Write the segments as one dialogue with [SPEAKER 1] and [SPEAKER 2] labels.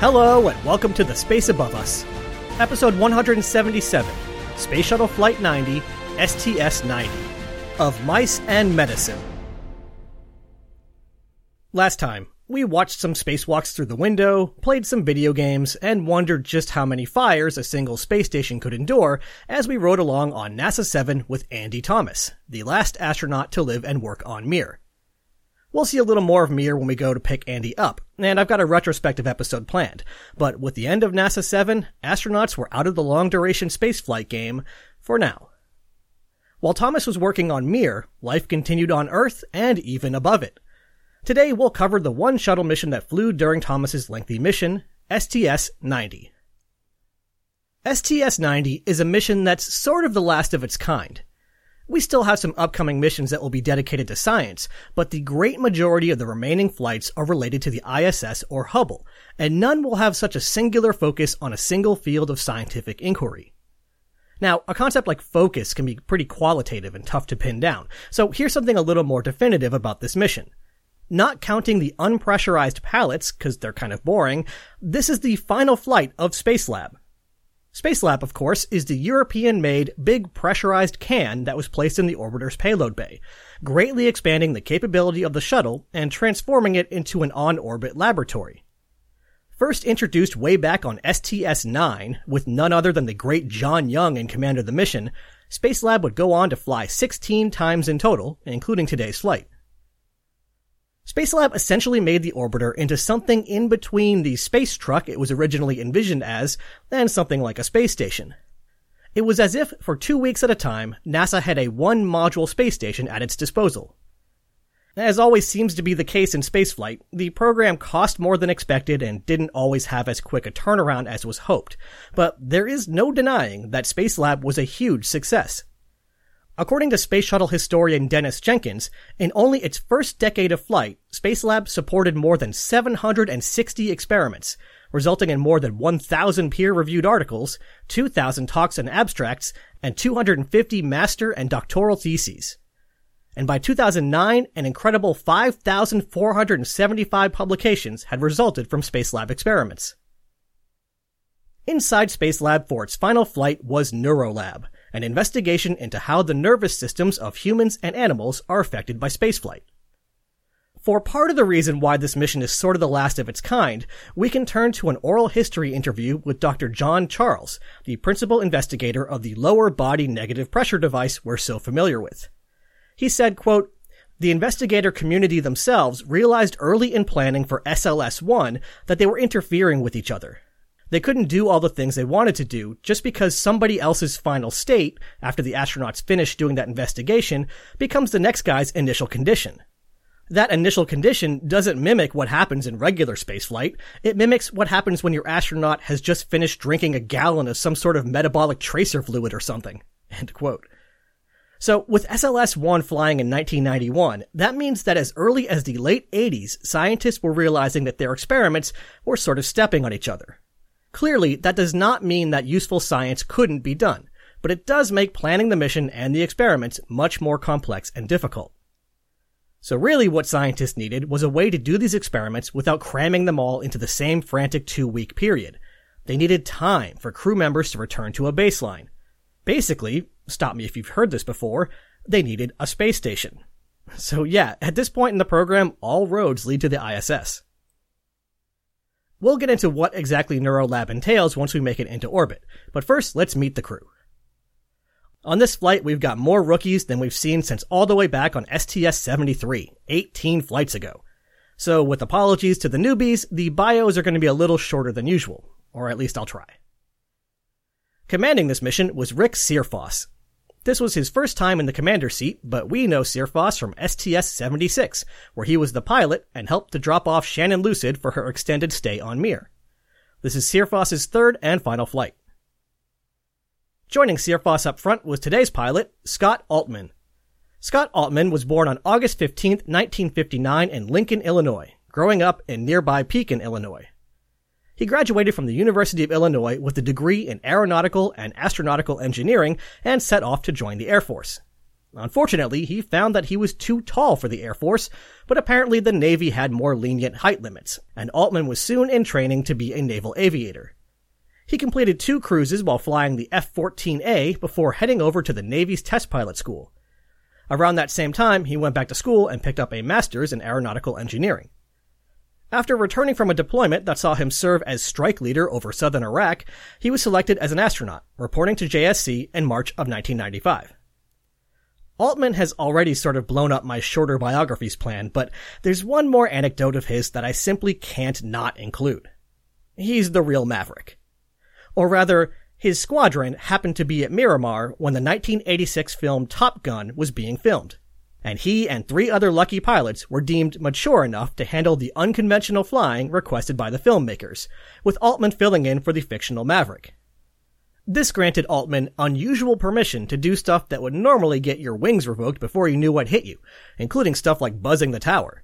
[SPEAKER 1] Hello, and welcome to The Space Above Us, episode 177 Space Shuttle Flight 90, STS 90, of Mice and Medicine. Last time, we watched some spacewalks through the window, played some video games, and wondered just how many fires a single space station could endure as we rode along on NASA 7 with Andy Thomas, the last astronaut to live and work on Mir. We'll see a little more of Mir when we go to pick Andy up, and I've got a retrospective episode planned. But with the end of NASA 7, astronauts were out of the long duration spaceflight game for now. While Thomas was working on Mir, life continued on Earth and even above it. Today we'll cover the one shuttle mission that flew during Thomas's lengthy mission, STS-90. STS-90 is a mission that's sort of the last of its kind. We still have some upcoming missions that will be dedicated to science, but the great majority of the remaining flights are related to the ISS or Hubble, and none will have such a singular focus on a single field of scientific inquiry. Now, a concept like focus can be pretty qualitative and tough to pin down, so here's something a little more definitive about this mission. Not counting the unpressurized pallets, cause they're kind of boring, this is the final flight of Spacelab, Spacelab, of course, is the European-made big pressurized can that was placed in the orbiter's payload bay, greatly expanding the capability of the shuttle and transforming it into an on-orbit laboratory. First introduced way back on STS-9 with none other than the great John Young in command of the mission, Spacelab would go on to fly 16 times in total, including today's flight. Spacelab essentially made the orbiter into something in between the space truck it was originally envisioned as and something like a space station. It was as if, for two weeks at a time, NASA had a one module space station at its disposal. As always seems to be the case in spaceflight, the program cost more than expected and didn't always have as quick a turnaround as was hoped, but there is no denying that Spacelab was a huge success. According to space shuttle historian Dennis Jenkins, in only its first decade of flight, Spacelab supported more than 760 experiments, resulting in more than 1,000 peer-reviewed articles, 2,000 talks and abstracts, and 250 master and doctoral theses. And by 2009, an incredible 5,475 publications had resulted from Spacelab experiments. Inside Spacelab for its final flight was Neurolab, an investigation into how the nervous systems of humans and animals are affected by spaceflight. For part of the reason why this mission is sort of the last of its kind, we can turn to an oral history interview with Dr. John Charles, the principal investigator of the lower body negative pressure device we're so familiar with. He said, quote, the investigator community themselves realized early in planning for SLS-1 that they were interfering with each other. They couldn't do all the things they wanted to do just because somebody else's final state, after the astronauts finish doing that investigation, becomes the next guy's initial condition. That initial condition doesn't mimic what happens in regular spaceflight. It mimics what happens when your astronaut has just finished drinking a gallon of some sort of metabolic tracer fluid or something. End quote. So with SLS-1 flying in 1991, that means that as early as the late 80s, scientists were realizing that their experiments were sort of stepping on each other. Clearly, that does not mean that useful science couldn't be done, but it does make planning the mission and the experiments much more complex and difficult. So really what scientists needed was a way to do these experiments without cramming them all into the same frantic two week period. They needed time for crew members to return to a baseline. Basically, stop me if you've heard this before, they needed a space station. So yeah, at this point in the program, all roads lead to the ISS. We'll get into what exactly Neurolab entails once we make it into orbit, but first let's meet the crew. On this flight, we've got more rookies than we've seen since all the way back on STS-73, 18 flights ago. So with apologies to the newbies, the bios are going to be a little shorter than usual, or at least I'll try. Commanding this mission was Rick Searfoss, this was his first time in the commander seat, but we know Searfoss from STS-76, where he was the pilot and helped to drop off Shannon Lucid for her extended stay on Mir. This is Searfoss's third and final flight. Joining Searfoss up front was today's pilot, Scott Altman. Scott Altman was born on August 15, 1959 in Lincoln, Illinois, growing up in nearby Pekin, Illinois. He graduated from the University of Illinois with a degree in aeronautical and astronautical engineering and set off to join the Air Force. Unfortunately, he found that he was too tall for the Air Force, but apparently the Navy had more lenient height limits, and Altman was soon in training to be a naval aviator. He completed two cruises while flying the F-14A before heading over to the Navy's test pilot school. Around that same time, he went back to school and picked up a master's in aeronautical engineering. After returning from a deployment that saw him serve as strike leader over southern Iraq, he was selected as an astronaut, reporting to JSC in March of 1995. Altman has already sort of blown up my shorter biographies plan, but there's one more anecdote of his that I simply can't not include. He's the real maverick. Or rather, his squadron happened to be at Miramar when the 1986 film Top Gun was being filmed. And he and three other lucky pilots were deemed mature enough to handle the unconventional flying requested by the filmmakers, with Altman filling in for the fictional Maverick. This granted Altman unusual permission to do stuff that would normally get your wings revoked before you knew what hit you, including stuff like buzzing the tower.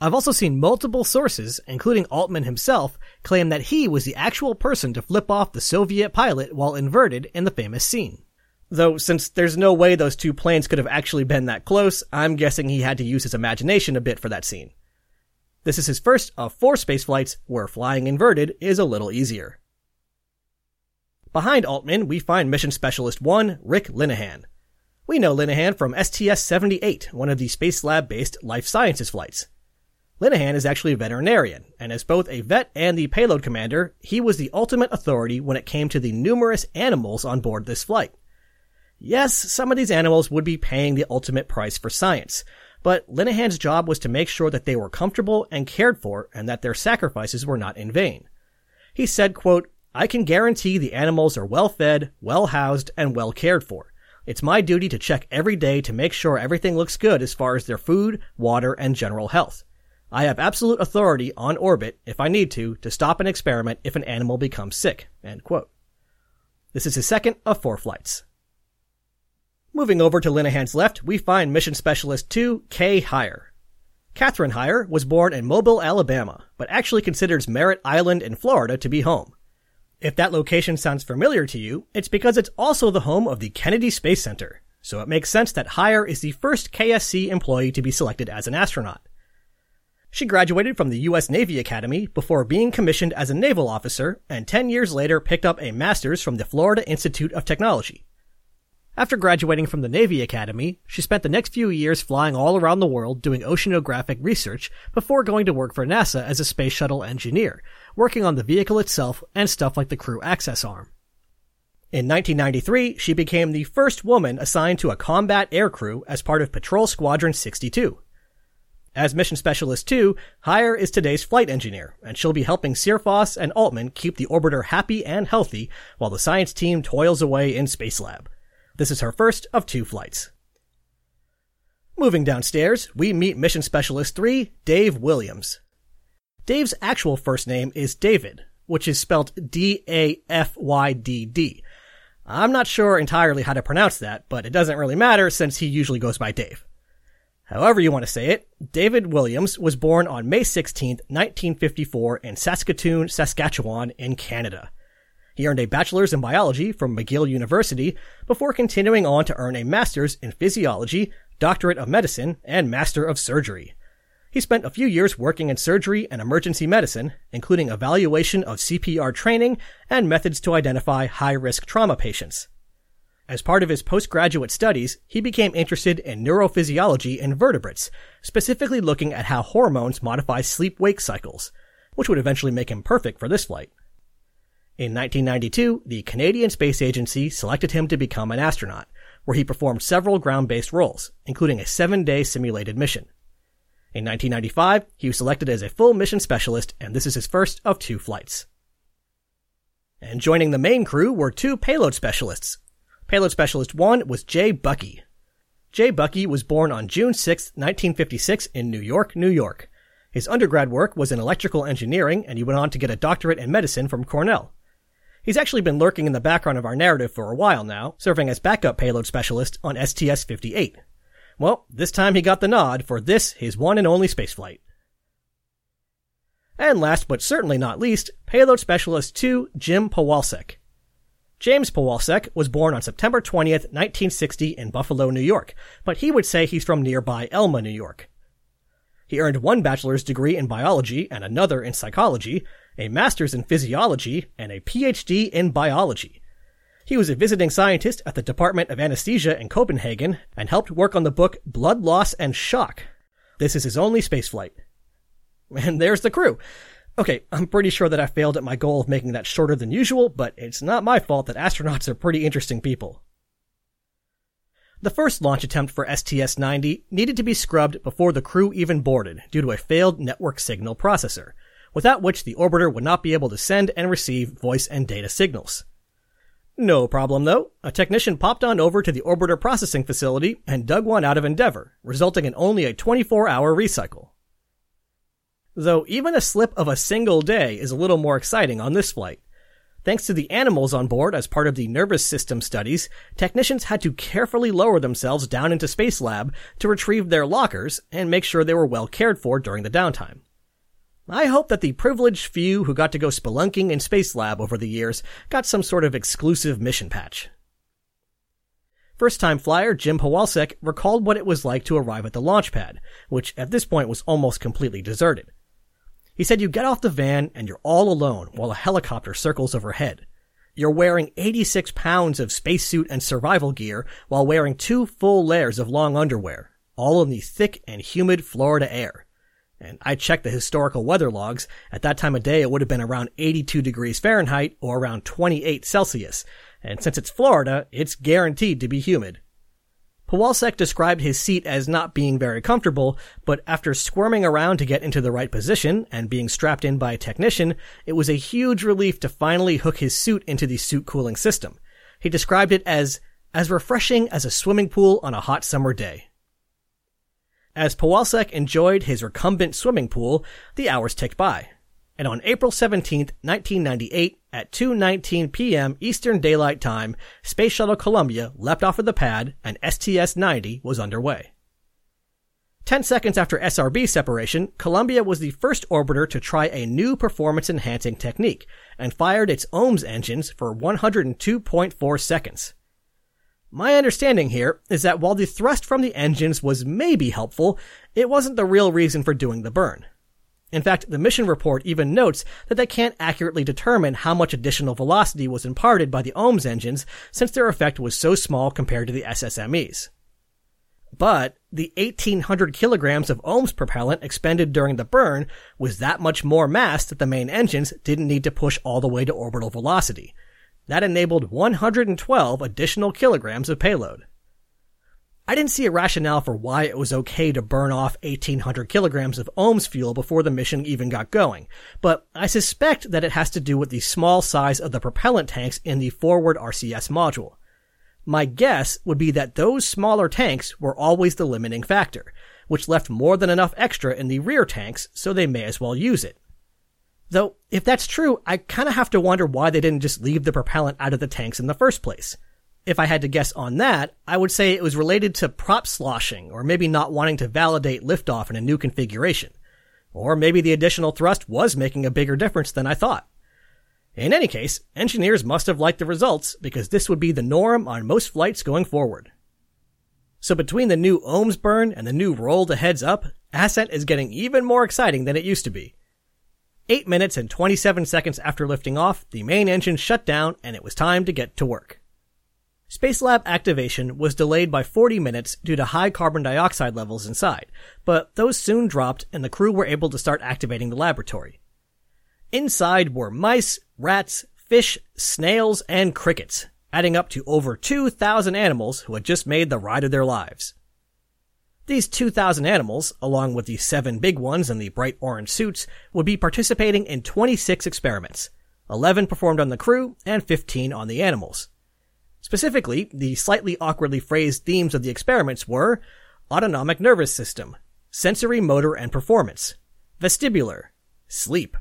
[SPEAKER 1] I've also seen multiple sources, including Altman himself, claim that he was the actual person to flip off the Soviet pilot while inverted in the famous scene. Though, since there's no way those two planes could have actually been that close, I'm guessing he had to use his imagination a bit for that scene. This is his first of four space flights where flying inverted is a little easier. Behind Altman, we find Mission Specialist 1, Rick Linnehan. We know Linnehan from STS-78, one of the Space Lab-based life sciences flights. Linnehan is actually a veterinarian, and as both a vet and the payload commander, he was the ultimate authority when it came to the numerous animals on board this flight. Yes, some of these animals would be paying the ultimate price for science, but Linnehan's job was to make sure that they were comfortable and cared for and that their sacrifices were not in vain. He said, quote, I can guarantee the animals are well fed, well housed, and well cared for. It's my duty to check every day to make sure everything looks good as far as their food, water, and general health. I have absolute authority on orbit, if I need to, to stop an experiment if an animal becomes sick. This is his second of four flights. Moving over to Linnehan's left, we find Mission Specialist 2, Kay Hire. Kathryn Hire was born in Mobile, Alabama, but actually considers Merritt Island in Florida to be home. If that location sounds familiar to you, it's because it's also the home of the Kennedy Space Center, so it makes sense that Hire is the first KSC employee to be selected as an astronaut. She graduated from the U.S. Navy Academy before being commissioned as a naval officer, and 10 years later picked up a master's from the Florida Institute of Technology. After graduating from the Navy Academy, she spent the next few years flying all around the world doing oceanographic research before going to work for NASA as a space shuttle engineer, working on the vehicle itself and stuff like the crew access arm. In 1993, she became the first woman assigned to a combat air crew as part of Patrol Squadron 62. As Mission Specialist 2, Hire is today's flight engineer, and she'll be helping Searfoss and Altman keep the orbiter happy and healthy while the science team toils away in Space Lab. This is her first of two flights. Moving downstairs, we meet Mission Specialist 3, Dave Williams. Dave's actual first name is David, which is spelled D-A-F-Y-D-D. I'm not sure entirely how to pronounce that, but it doesn't really matter since he usually goes by Dave. However you want to say it, David Williams was born on May 16, 1954 in Saskatoon, Saskatchewan in Canada. He earned a bachelor's in biology from McGill University before continuing on to earn a master's in physiology, doctorate of medicine, and master of surgery. He spent a few years working in surgery and emergency medicine, including evaluation of CPR training and methods to identify high-risk trauma patients. As part of his postgraduate studies, he became interested in neurophysiology in vertebrates, specifically looking at how hormones modify sleep-wake cycles, which would eventually make him perfect for this flight. In 1992, the Canadian Space Agency selected him to become an astronaut, where he performed several ground-based roles, including a seven-day simulated mission. In 1995, he was selected as a full mission specialist, and this is his first of two flights. And joining the main crew were two payload specialists. Payload specialist one was Jay Buckey. Jay Buckey was born on June 6, 1956 in New York, New York. His undergrad work was in electrical engineering, and he went on to get a doctorate in medicine from Cornell. He's actually been lurking in the background of our narrative for a while now, serving as backup payload specialist on STS-58. Well, this time he got the nod for this, his one and only spaceflight. And last but certainly not least, Payload Specialist 2, Jim Pawelczyk. James Pawelczyk was born on September 20th, 1960 in Buffalo, New York, but he would say he's from nearby Elma, New York. He earned one bachelor's degree in biology and another in psychology, a master's in physiology, and a PhD in biology. He was a visiting scientist at the Department of Anesthesia in Copenhagen and helped work on the book Blood Loss and Shock. This is his only spaceflight. And there's the crew. Okay, I'm pretty sure that I failed at my goal of making that shorter than usual, but it's not my fault that astronauts are pretty interesting people. The first launch attempt for STS-90 needed to be scrubbed before the crew even boarded due to a failed network signal processor, without which the orbiter would not be able to send and receive voice and data signals. No problem though. A technician popped on over to the orbiter processing facility and dug one out of Endeavour, resulting in only a 24 hour recycle. Though even a slip of a single day is a little more exciting on this flight. Thanks to the animals on board as part of the nervous system studies, technicians had to carefully lower themselves down into Space Lab to retrieve their lockers and make sure they were well cared for during the downtime. I hope that the privileged few who got to go spelunking in Space Lab over the years got some sort of exclusive mission patch. First time flyer Jim Pawelczyk recalled what it was like to arrive at the launch pad, which at this point was almost completely deserted. He said you get off the van and you're all alone while a helicopter circles overhead. You're wearing 86 pounds of spacesuit and survival gear while wearing two full layers of long underwear, all in the thick and humid Florida air. And I checked the historical weather logs. At that time of day, it would have been around 82 degrees Fahrenheit or around 28 Celsius. And since it's Florida, it's guaranteed to be humid. Pawelczyk described his seat as not being very comfortable, but after squirming around to get into the right position and being strapped in by a technician, it was a huge relief to finally hook his suit into the suit cooling system. He described it as as refreshing as a swimming pool on a hot summer day. As Pawelczyk enjoyed his recumbent swimming pool, the hours ticked by and on April 17, 1998, at 2.19 p.m. Eastern Daylight Time, Space Shuttle Columbia leapt off of the pad and STS-90 was underway. Ten seconds after SRB separation, Columbia was the first orbiter to try a new performance-enhancing technique and fired its OMS engines for 102.4 seconds. My understanding here is that while the thrust from the engines was maybe helpful, it wasn't the real reason for doing the burn. In fact, the mission report even notes that they can't accurately determine how much additional velocity was imparted by the OMS engines since their effect was so small compared to the SSMEs. But the 1800 kilograms of OMS propellant expended during the burn was that much more mass that the main engines didn't need to push all the way to orbital velocity. That enabled 112 additional kilograms of payload. I didn't see a rationale for why it was okay to burn off 1800 kilograms of OMS fuel before the mission even got going, but I suspect that it has to do with the small size of the propellant tanks in the forward RCS module. My guess would be that those smaller tanks were always the limiting factor, which left more than enough extra in the rear tanks, so they may as well use it. Though, if that's true, I kinda have to wonder why they didn't just leave the propellant out of the tanks in the first place if I had to guess on that, I would say it was related to prop sloshing, or maybe not wanting to validate liftoff in a new configuration. Or maybe the additional thrust was making a bigger difference than I thought. In any case, engineers must have liked the results because this would be the norm on most flights going forward. So between the new OMS burn and the new roll to heads up, Ascent is getting even more exciting than it used to be. 8 minutes and 27 seconds after lifting off, the main engine shut down and it was time to get to work. Spacelab activation was delayed by 40 minutes due to high carbon dioxide levels inside, but those soon dropped and the crew were able to start activating the laboratory. Inside were mice, rats, fish, snails, and crickets, adding up to over 2,000 animals who had just made the ride of their lives. These 2,000 animals, along with the seven big ones in the bright orange suits, would be participating in 26 experiments. 11 performed on the crew and 15 on the animals. Specifically, the slightly awkwardly phrased themes of the experiments were autonomic nervous system, sensory motor and performance, vestibular, sleep,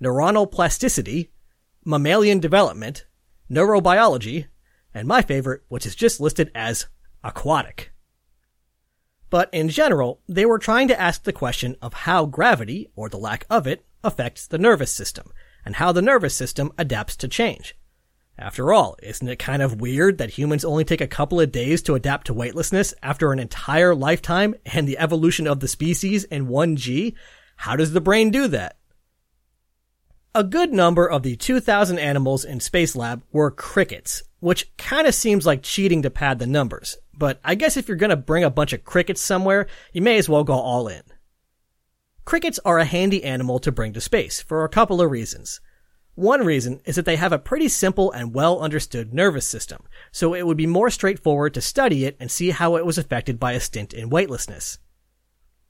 [SPEAKER 1] neuronal plasticity, mammalian development, neurobiology, and my favorite, which is just listed as aquatic. But in general, they were trying to ask the question of how gravity, or the lack of it, affects the nervous system, and how the nervous system adapts to change. After all, isn't it kind of weird that humans only take a couple of days to adapt to weightlessness after an entire lifetime and the evolution of the species in 1G? How does the brain do that? A good number of the 2,000 animals in Space Lab were crickets, which kinda seems like cheating to pad the numbers. But I guess if you're gonna bring a bunch of crickets somewhere, you may as well go all in. Crickets are a handy animal to bring to space for a couple of reasons. One reason is that they have a pretty simple and well understood nervous system, so it would be more straightforward to study it and see how it was affected by a stint in weightlessness.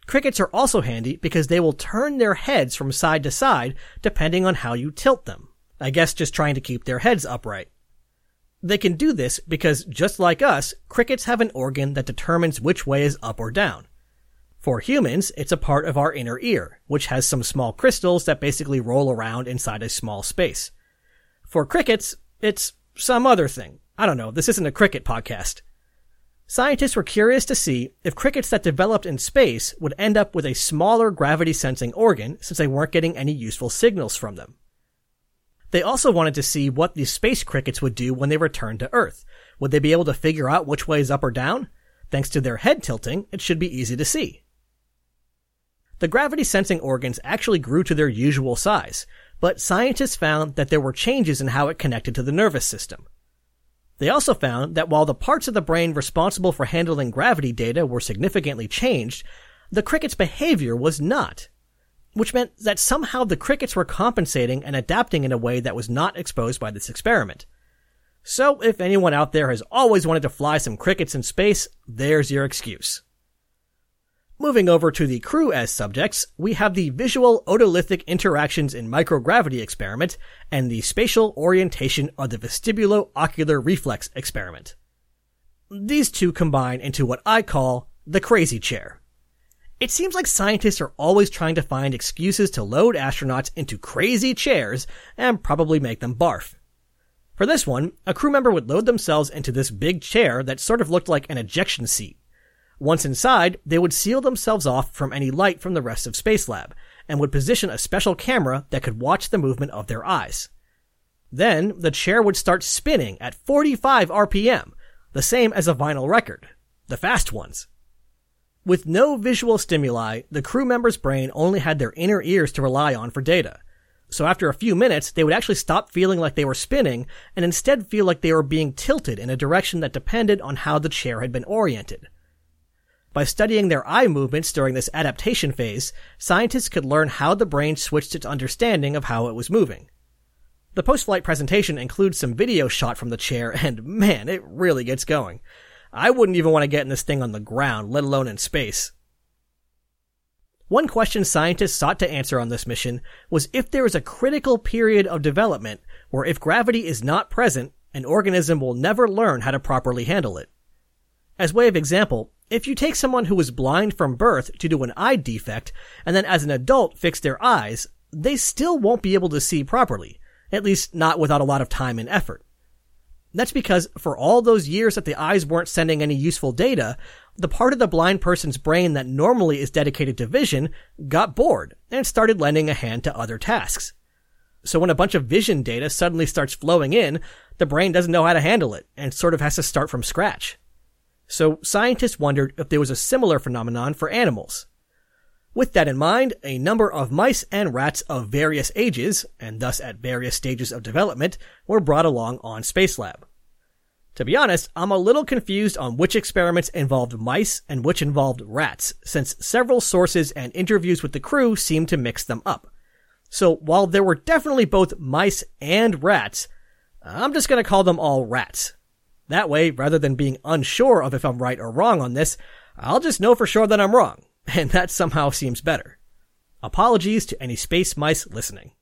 [SPEAKER 1] Crickets are also handy because they will turn their heads from side to side depending on how you tilt them. I guess just trying to keep their heads upright. They can do this because just like us, crickets have an organ that determines which way is up or down. For humans, it's a part of our inner ear, which has some small crystals that basically roll around inside a small space. For crickets, it's some other thing. I don't know, this isn't a cricket podcast. Scientists were curious to see if crickets that developed in space would end up with a smaller gravity sensing organ since they weren't getting any useful signals from them. They also wanted to see what these space crickets would do when they returned to Earth. Would they be able to figure out which way is up or down? Thanks to their head tilting, it should be easy to see. The gravity sensing organs actually grew to their usual size, but scientists found that there were changes in how it connected to the nervous system. They also found that while the parts of the brain responsible for handling gravity data were significantly changed, the cricket's behavior was not. Which meant that somehow the crickets were compensating and adapting in a way that was not exposed by this experiment. So if anyone out there has always wanted to fly some crickets in space, there's your excuse. Moving over to the crew as subjects, we have the visual otolithic interactions in microgravity experiment and the spatial orientation of the vestibulo-ocular reflex experiment. These two combine into what I call the crazy chair. It seems like scientists are always trying to find excuses to load astronauts into crazy chairs and probably make them barf. For this one, a crew member would load themselves into this big chair that sort of looked like an ejection seat. Once inside, they would seal themselves off from any light from the rest of Spacelab, and would position a special camera that could watch the movement of their eyes. Then, the chair would start spinning at 45 RPM, the same as a vinyl record. The fast ones. With no visual stimuli, the crew member's brain only had their inner ears to rely on for data. So after a few minutes, they would actually stop feeling like they were spinning and instead feel like they were being tilted in a direction that depended on how the chair had been oriented. By studying their eye movements during this adaptation phase, scientists could learn how the brain switched its understanding of how it was moving. The post-flight presentation includes some video shot from the chair, and man, it really gets going. I wouldn't even want to get in this thing on the ground, let alone in space. One question scientists sought to answer on this mission was if there is a critical period of development where if gravity is not present, an organism will never learn how to properly handle it. As way of example, if you take someone who was blind from birth to do an eye defect, and then as an adult fix their eyes, they still won't be able to see properly. At least not without a lot of time and effort. That's because for all those years that the eyes weren't sending any useful data, the part of the blind person's brain that normally is dedicated to vision got bored and started lending a hand to other tasks. So when a bunch of vision data suddenly starts flowing in, the brain doesn't know how to handle it and sort of has to start from scratch. So scientists wondered if there was a similar phenomenon for animals. With that in mind, a number of mice and rats of various ages, and thus at various stages of development, were brought along on Spacelab. To be honest, I'm a little confused on which experiments involved mice and which involved rats, since several sources and interviews with the crew seem to mix them up. So while there were definitely both mice and rats, I'm just gonna call them all rats. That way, rather than being unsure of if I'm right or wrong on this, I'll just know for sure that I'm wrong, and that somehow seems better. Apologies to any space mice listening.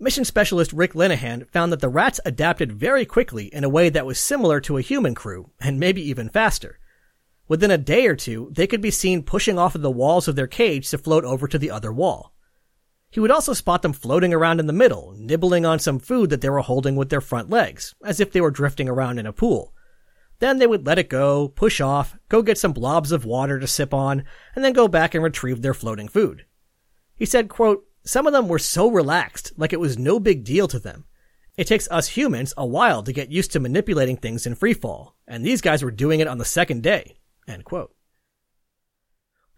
[SPEAKER 1] Mission specialist Rick Linnehan found that the rats adapted very quickly in a way that was similar to a human crew, and maybe even faster. Within a day or two, they could be seen pushing off of the walls of their cage to float over to the other wall. He would also spot them floating around in the middle, nibbling on some food that they were holding with their front legs, as if they were drifting around in a pool. Then they would let it go, push off, go get some blobs of water to sip on, and then go back and retrieve their floating food. He said, quote, some of them were so relaxed, like it was no big deal to them. It takes us humans a while to get used to manipulating things in freefall, and these guys were doing it on the second day. End quote.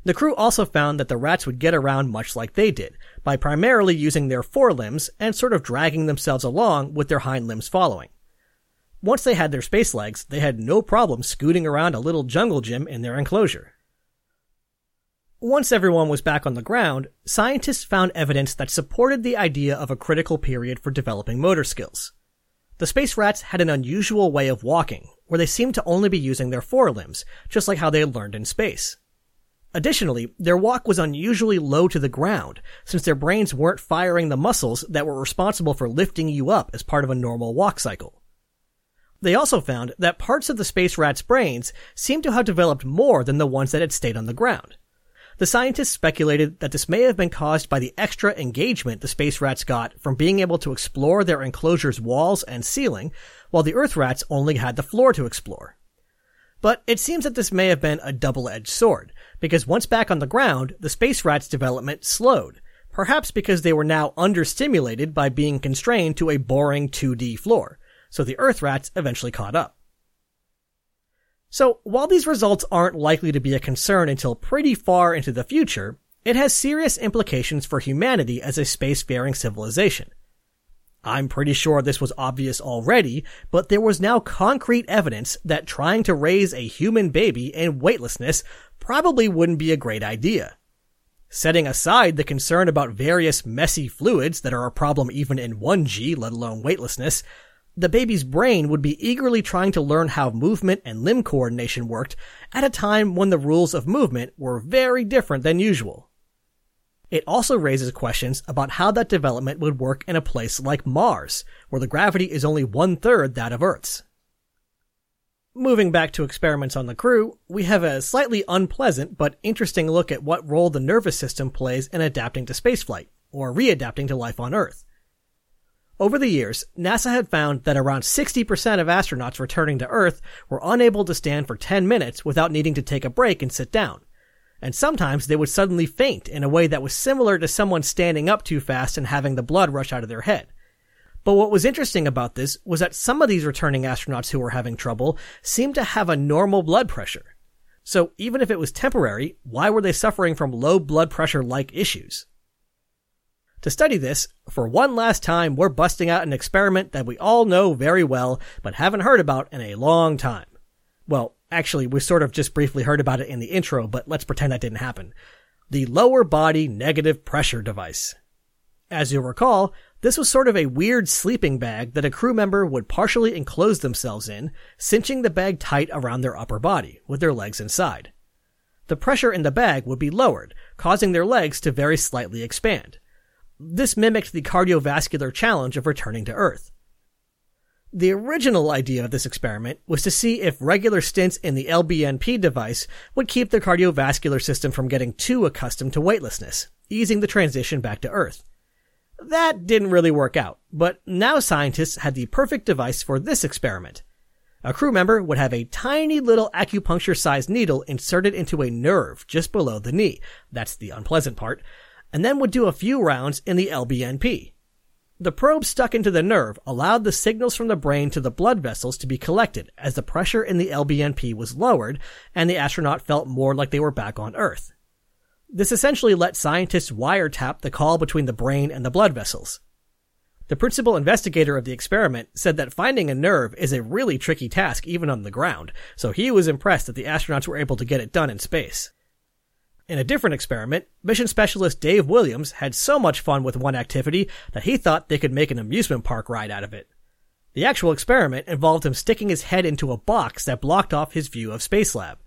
[SPEAKER 1] The crew also found that the rats would get around much like they did, by primarily using their forelimbs and sort of dragging themselves along with their hind limbs following. Once they had their space legs, they had no problem scooting around a little jungle gym in their enclosure. Once everyone was back on the ground, scientists found evidence that supported the idea of a critical period for developing motor skills. The space rats had an unusual way of walking, where they seemed to only be using their forelimbs, just like how they learned in space. Additionally, their walk was unusually low to the ground, since their brains weren't firing the muscles that were responsible for lifting you up as part of a normal walk cycle. They also found that parts of the space rat's brains seemed to have developed more than the ones that had stayed on the ground. The scientists speculated that this may have been caused by the extra engagement the space rats got from being able to explore their enclosure's walls and ceiling, while the Earth rats only had the floor to explore. But it seems that this may have been a double-edged sword, because once back on the ground, the space rats' development slowed, perhaps because they were now understimulated by being constrained to a boring 2D floor, so the Earth rats eventually caught up. So while these results aren't likely to be a concern until pretty far into the future, it has serious implications for humanity as a spacefaring civilization. I'm pretty sure this was obvious already, but there was now concrete evidence that trying to raise a human baby in weightlessness probably wouldn't be a great idea. Setting aside the concern about various messy fluids that are a problem even in 1G, let alone weightlessness, the baby's brain would be eagerly trying to learn how movement and limb coordination worked at a time when the rules of movement were very different than usual. It also raises questions about how that development would work in a place like Mars, where the gravity is only one third that of Earth's. Moving back to experiments on the crew, we have a slightly unpleasant but interesting look at what role the nervous system plays in adapting to spaceflight, or readapting to life on Earth. Over the years, NASA had found that around 60% of astronauts returning to Earth were unable to stand for 10 minutes without needing to take a break and sit down. And sometimes they would suddenly faint in a way that was similar to someone standing up too fast and having the blood rush out of their head. But what was interesting about this was that some of these returning astronauts who were having trouble seemed to have a normal blood pressure. So even if it was temporary, why were they suffering from low blood pressure like issues? To study this, for one last time, we're busting out an experiment that we all know very well, but haven't heard about in a long time. Well, actually, we sort of just briefly heard about it in the intro, but let's pretend that didn't happen. The lower body negative pressure device. As you'll recall, this was sort of a weird sleeping bag that a crew member would partially enclose themselves in, cinching the bag tight around their upper body, with their legs inside. The pressure in the bag would be lowered, causing their legs to very slightly expand. This mimicked the cardiovascular challenge of returning to Earth. The original idea of this experiment was to see if regular stints in the LBNP device would keep the cardiovascular system from getting too accustomed to weightlessness, easing the transition back to Earth. That didn't really work out, but now scientists had the perfect device for this experiment. A crew member would have a tiny little acupuncture sized needle inserted into a nerve just below the knee. That's the unpleasant part and then would do a few rounds in the LBNP. The probe stuck into the nerve allowed the signals from the brain to the blood vessels to be collected as the pressure in the LBNP was lowered and the astronaut felt more like they were back on Earth. This essentially let scientists wiretap the call between the brain and the blood vessels. The principal investigator of the experiment said that finding a nerve is a really tricky task even on the ground, so he was impressed that the astronauts were able to get it done in space. In a different experiment, mission specialist Dave Williams had so much fun with one activity that he thought they could make an amusement park ride out of it. The actual experiment involved him sticking his head into a box that blocked off his view of Space Lab.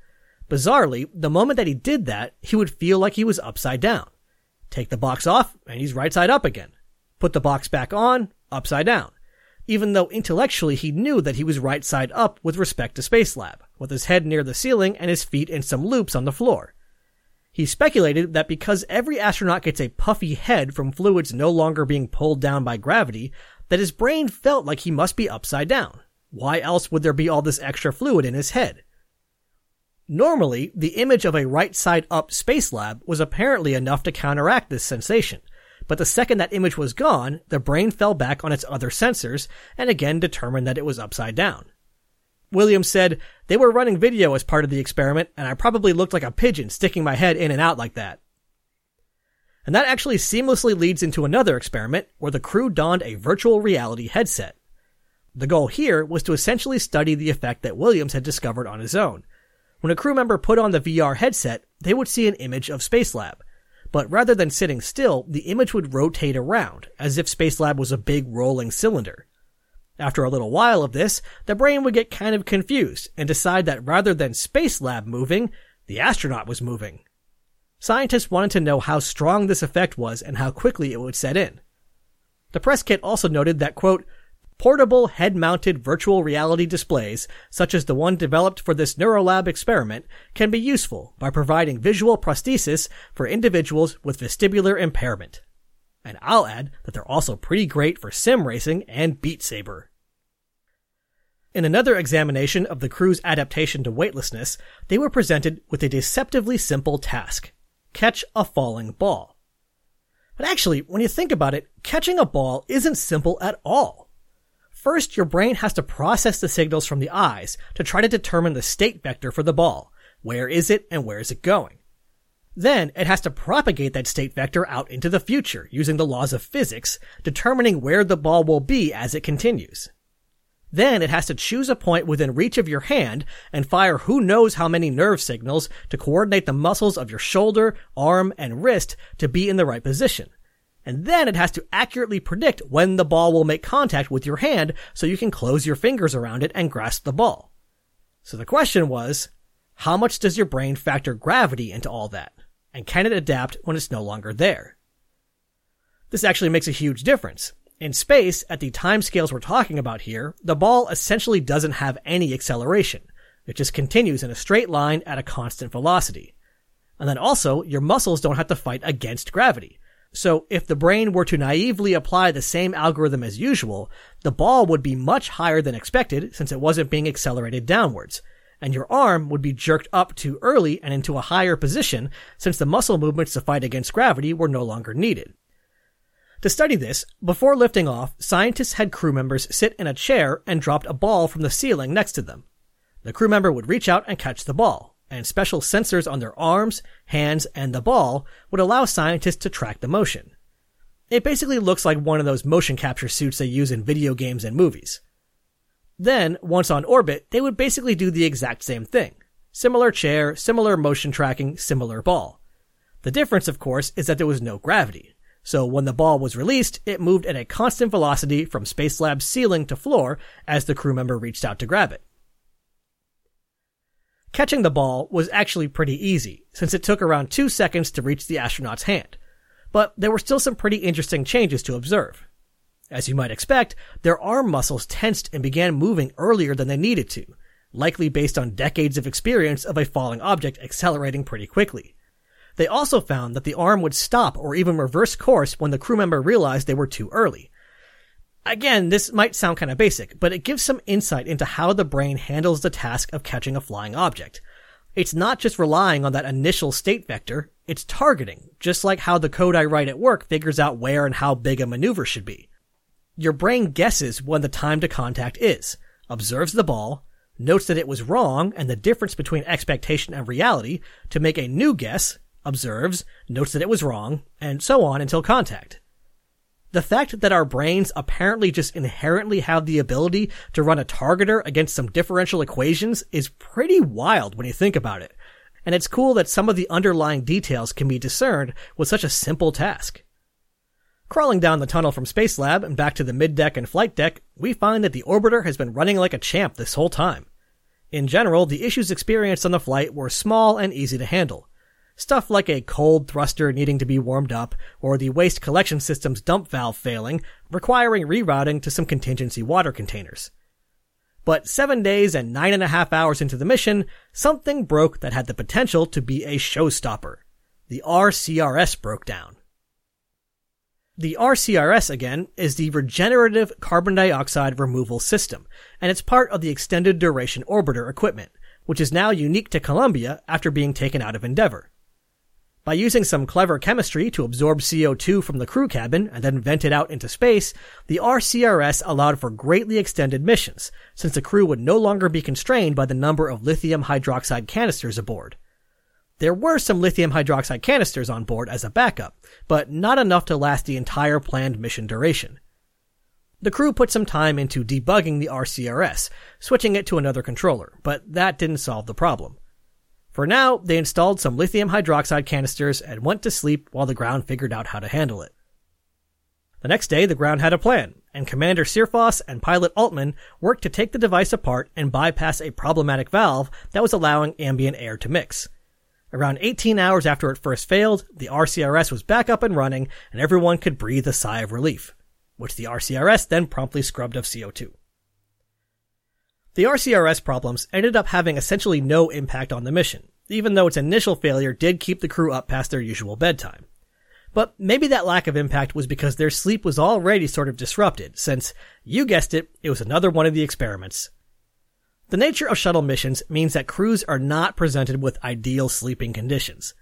[SPEAKER 1] Bizarrely, the moment that he did that, he would feel like he was upside down. Take the box off, and he's right side up again. Put the box back on, upside down. Even though intellectually he knew that he was right side up with respect to Space Lab, with his head near the ceiling and his feet in some loops on the floor. He speculated that because every astronaut gets a puffy head from fluids no longer being pulled down by gravity, that his brain felt like he must be upside down. Why else would there be all this extra fluid in his head? Normally, the image of a right side up space lab was apparently enough to counteract this sensation, but the second that image was gone, the brain fell back on its other sensors and again determined that it was upside down. Williams said, they were running video as part of the experiment and I probably looked like a pigeon sticking my head in and out like that. And that actually seamlessly leads into another experiment where the crew donned a virtual reality headset. The goal here was to essentially study the effect that Williams had discovered on his own. When a crew member put on the VR headset, they would see an image of Spacelab. But rather than sitting still, the image would rotate around, as if Spacelab was a big rolling cylinder. After a little while of this, the brain would get kind of confused and decide that rather than space lab moving, the astronaut was moving. Scientists wanted to know how strong this effect was and how quickly it would set in. The press kit also noted that, quote, portable head-mounted virtual reality displays, such as the one developed for this Neurolab experiment, can be useful by providing visual prosthesis for individuals with vestibular impairment. And I'll add that they're also pretty great for sim racing and Beat Saber. In another examination of the crew's adaptation to weightlessness, they were presented with a deceptively simple task catch a falling ball. But actually, when you think about it, catching a ball isn't simple at all. First, your brain has to process the signals from the eyes to try to determine the state vector for the ball. Where is it and where is it going? Then it has to propagate that state vector out into the future using the laws of physics, determining where the ball will be as it continues. Then it has to choose a point within reach of your hand and fire who knows how many nerve signals to coordinate the muscles of your shoulder, arm, and wrist to be in the right position. And then it has to accurately predict when the ball will make contact with your hand so you can close your fingers around it and grasp the ball. So the question was, how much does your brain factor gravity into all that? And can it adapt when it's no longer there? This actually makes a huge difference. In space, at the timescales we're talking about here, the ball essentially doesn't have any acceleration. It just continues in a straight line at a constant velocity. And then also, your muscles don't have to fight against gravity. So if the brain were to naively apply the same algorithm as usual, the ball would be much higher than expected since it wasn't being accelerated downwards. And your arm would be jerked up too early and into a higher position since the muscle movements to fight against gravity were no longer needed. To study this, before lifting off, scientists had crew members sit in a chair and dropped a ball from the ceiling next to them. The crew member would reach out and catch the ball, and special sensors on their arms, hands, and the ball would allow scientists to track the motion. It basically looks like one of those motion capture suits they use in video games and movies. Then, once on orbit, they would basically do the exact same thing. Similar chair, similar motion tracking, similar ball. The difference, of course, is that there was no gravity. So when the ball was released, it moved at a constant velocity from Space Spacelab's ceiling to floor as the crew member reached out to grab it. Catching the ball was actually pretty easy, since it took around two seconds to reach the astronaut's hand. But there were still some pretty interesting changes to observe. As you might expect, their arm muscles tensed and began moving earlier than they needed to, likely based on decades of experience of a falling object accelerating pretty quickly. They also found that the arm would stop or even reverse course when the crew member realized they were too early. Again, this might sound kind of basic, but it gives some insight into how the brain handles the task of catching a flying object. It's not just relying on that initial state vector, it's targeting, just like how the code I write at work figures out where and how big a maneuver should be. Your brain guesses when the time to contact is, observes the ball, notes that it was wrong and the difference between expectation and reality to make a new guess, observes, notes that it was wrong, and so on until contact. The fact that our brains apparently just inherently have the ability to run a targeter against some differential equations is pretty wild when you think about it. And it's cool that some of the underlying details can be discerned with such a simple task. Crawling down the tunnel from Space Lab and back to the middeck and flight deck, we find that the orbiter has been running like a champ this whole time. In general, the issues experienced on the flight were small and easy to handle. Stuff like a cold thruster needing to be warmed up, or the waste collection system's dump valve failing, requiring rerouting to some contingency water containers. But seven days and nine and a half hours into the mission, something broke that had the potential to be a showstopper. The RCRS broke down. The RCRS, again, is the Regenerative Carbon Dioxide Removal System, and it's part of the Extended Duration Orbiter equipment, which is now unique to Columbia after being taken out of Endeavour. By using some clever chemistry to absorb CO2 from the crew cabin and then vent it out into space, the RCRS allowed for greatly extended missions, since the crew would no longer be constrained by the number of lithium hydroxide canisters aboard. There were some lithium hydroxide canisters on board as a backup, but not enough to last the entire planned mission duration. The crew put some time into debugging the RCRS, switching it to another controller, but that didn't solve the problem. For now, they installed some lithium hydroxide canisters and went to sleep while the ground figured out how to handle it. The next day, the ground had a plan, and Commander Searfoss and pilot Altman worked to take the device apart and bypass a problematic valve that was allowing ambient air to mix. Around 18 hours after it first failed, the RCRS was back up and running, and everyone could breathe a sigh of relief, which the RCRS then promptly scrubbed of CO2. The RCRS problems ended up having essentially no impact on the mission, even though its initial failure did keep the crew up past their usual bedtime. But maybe that lack of impact was because their sleep was already sort of disrupted, since, you guessed it, it was another one of the experiments. The nature of shuttle missions means that crews are not presented with ideal sleeping conditions.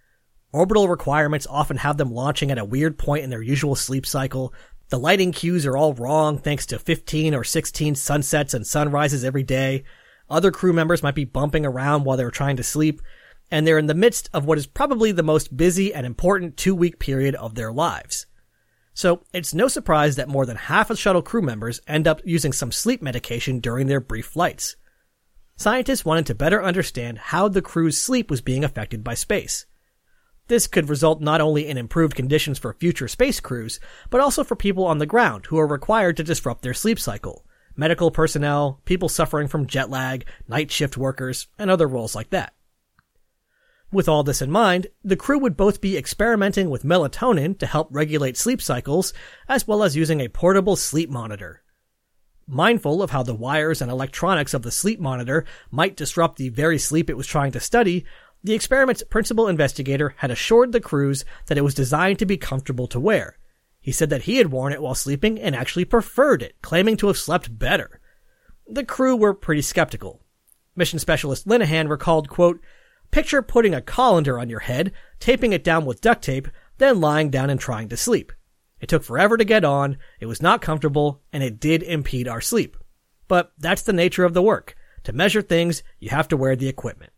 [SPEAKER 1] Orbital requirements often have them launching at a weird point in their usual sleep cycle, the lighting cues are all wrong thanks to 15 or 16 sunsets and sunrises every day. Other crew members might be bumping around while they're trying to sleep, and they're in the midst of what is probably the most busy and important two week period of their lives. So it's no surprise that more than half of shuttle crew members end up using some sleep medication during their brief flights. Scientists wanted to better understand how the crew's sleep was being affected by space. This could result not only in improved conditions for future space crews, but also for people on the ground who are required to disrupt their sleep cycle. Medical personnel, people suffering from jet lag, night shift workers, and other roles like that. With all this in mind, the crew would both be experimenting with melatonin to help regulate sleep cycles, as well as using a portable sleep monitor. Mindful of how the wires and electronics of the sleep monitor might disrupt the very sleep it was trying to study, the experiment's principal investigator had assured the crews that it was designed to be comfortable to wear. He said that he had worn it while sleeping and actually preferred it, claiming to have slept better. The crew were pretty skeptical. Mission specialist Linnehan recalled, quote, Picture putting a colander on your head, taping it down with duct tape, then lying down and trying to sleep. It took forever to get on, it was not comfortable, and it did impede our sleep. But that's the nature of the work. To measure things, you have to wear the equipment.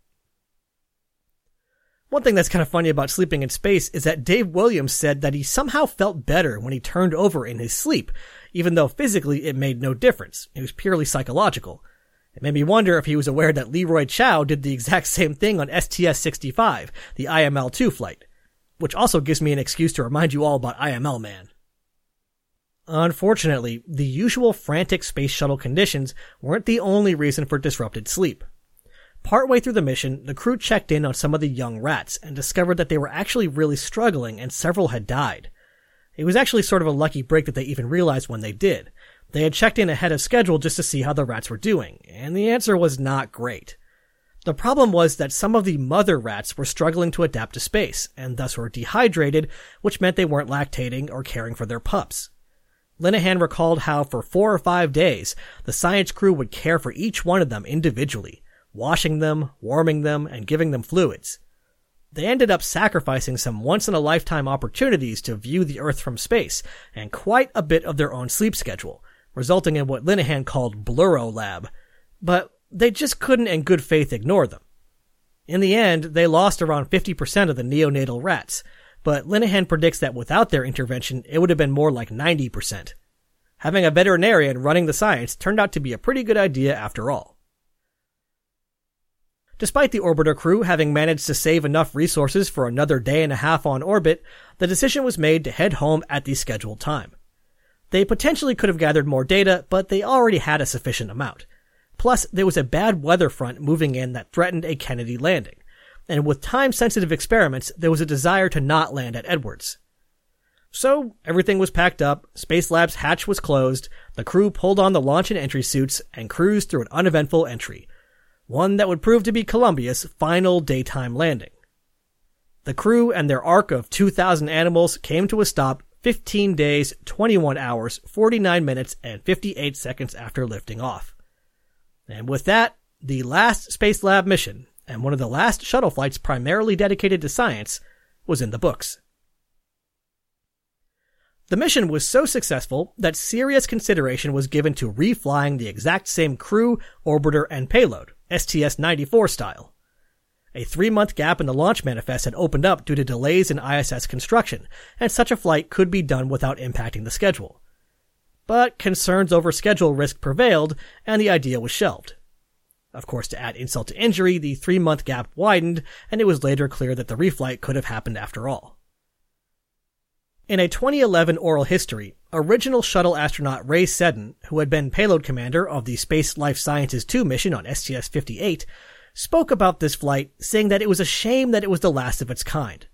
[SPEAKER 1] One thing that's kind of funny about sleeping in space is that Dave Williams said that he somehow felt better when he turned over in his sleep, even though physically it made no difference. It was purely psychological. It made me wonder if he was aware that Leroy Chiao did the exact same thing on STS-65, the IML-2 flight. Which also gives me an excuse to remind you all about IML Man. Unfortunately, the usual frantic space shuttle conditions weren't the only reason for disrupted sleep. Partway through the mission, the crew checked in on some of the young rats and discovered that they were actually really struggling and several had died. It was actually sort of a lucky break that they even realized when they did. They had checked in ahead of schedule just to see how the rats were doing, and the answer was not great. The problem was that some of the mother rats were struggling to adapt to space, and thus were dehydrated, which meant they weren't lactating or caring for their pups. Linnehan recalled how for four or five days, the science crew would care for each one of them individually, washing them, warming them, and giving them fluids. They ended up sacrificing some once in a lifetime opportunities to view the Earth from space, and quite a bit of their own sleep schedule, resulting in what Linnehan called Blurro Lab. But they just couldn't in good faith ignore them. In the end, they lost around 50% of the neonatal rats, but Linnehan predicts that without their intervention, it would have been more like 90%. Having a veterinarian running the science turned out to be a pretty good idea after all. Despite the orbiter crew having managed to save enough resources for another day and a half on orbit, the decision was made to head home at the scheduled time. They potentially could have gathered more data, but they already had a sufficient amount. Plus, there was a bad weather front moving in that threatened a Kennedy landing. And with time sensitive experiments, there was a desire to not land at Edwards. So, everything was packed up, Space Lab's hatch was closed, the crew pulled on the launch and entry suits, and cruised through an uneventful entry, one that would prove to be Columbia's final daytime landing. The crew and their ark of 2,000 animals came to a stop 15 days, 21 hours, 49 minutes, and 58 seconds after lifting off. And with that, the last Space Lab mission, and one of the last shuttle flights primarily dedicated to science, was in the books. The mission was so successful that serious consideration was given to reflying the exact same crew, orbiter, and payload, STS-94 style. A three-month gap in the launch manifest had opened up due to delays in ISS construction, and such a flight could be done without impacting the schedule. But concerns over schedule risk prevailed, and the idea was shelved. Of course, to add insult to injury, the three-month gap widened, and it was later clear that the reflight could have happened after all. In a 2011 oral history, original shuttle astronaut Rhea Seddon, who had been payload commander of the Space Life Sciences 2 mission on STS-58, spoke about this flight, saying that it was a shame that it was the last of its kind.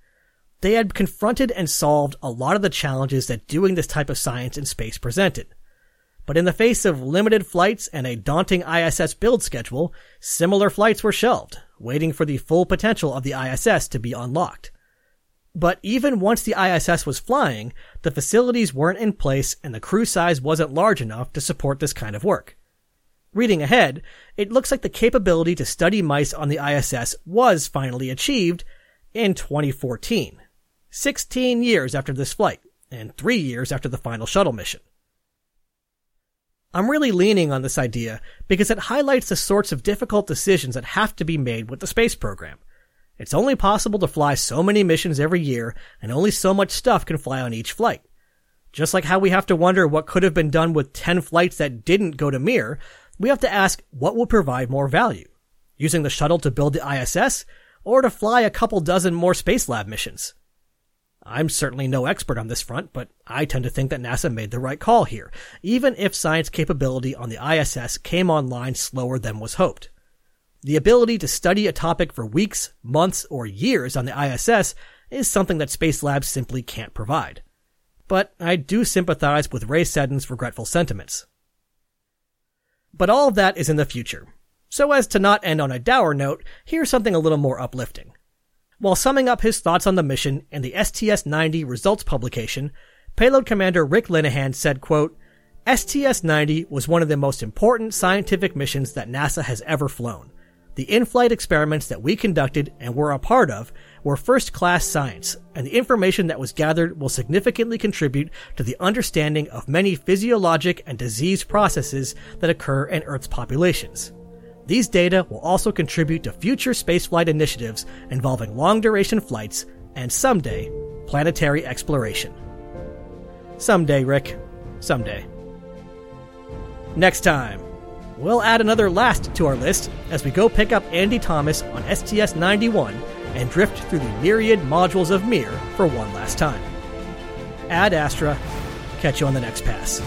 [SPEAKER 1] They had confronted and solved a lot of the challenges that doing this type of science in space presented. But in the face of limited flights and a daunting ISS build schedule, similar flights were shelved, waiting for the full potential of the ISS to be unlocked. But even once the ISS was flying, the facilities weren't in place and the crew size wasn't large enough to support this kind of work. Reading ahead, it looks like the capability to study mice on the ISS was finally achieved in 2014. 16 years after this flight, and 3 years after the final shuttle mission. I'm really leaning on this idea because it highlights the sorts of difficult decisions that have to be made with the space program. It's only possible to fly so many missions every year, and only so much stuff can fly on each flight. Just like how we have to wonder what could have been done with 10 flights that didn't go to Mir, we have to ask what will provide more value. Using the shuttle to build the ISS, or to fly a couple dozen more space lab missions. I'm certainly no expert on this front, but I tend to think that NASA made the right call here, even if science capability on the ISS came online slower than was hoped. The ability to study a topic for weeks, months, or years on the ISS is something that Space Labs simply can't provide. But I do sympathize with Rhea Seddon's regretful sentiments. But all of that is in the future. So as to not end on a dour note, here's something a little more uplifting. While summing up his thoughts on the mission in the STS-90 results publication, payload commander Rick Linnehan said, quote, STS-90 was one of the most important scientific missions that NASA has ever flown. The in-flight experiments that we conducted and were a part of were first-class science, and the information that was gathered will significantly contribute to the understanding of many physiologic and disease processes that occur in Earth's populations. These data will also contribute to future spaceflight initiatives involving long-duration flights and someday, planetary exploration. Someday, Rick. Someday. Next time We'll add another last to our list as we go pick up Andy Thomas on STS 91 and drift through the myriad modules of Mir for one last time. Ad Astra. Catch you on the next pass.